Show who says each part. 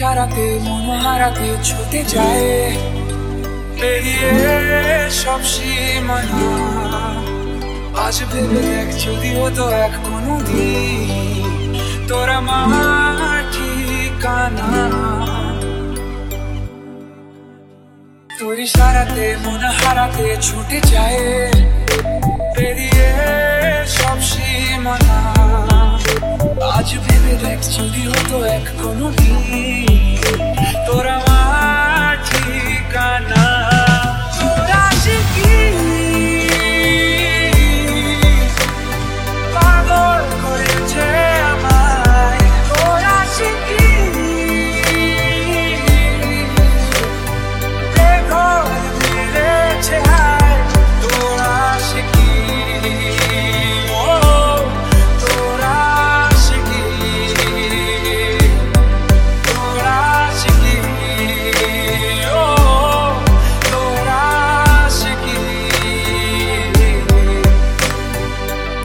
Speaker 1: সারাতে মন হারাতে ছুটে যায়। পেরিয়ে সব সীমানা। আজ ভেবে দেখ যদি হতো এক কোনো তোর আমার ঠিকানা। তোর সারাতে মন হারাতে ছুটে যায়। পেরিয়ে সব সীমানা। আজ ভেবে দেখ to ek kono ki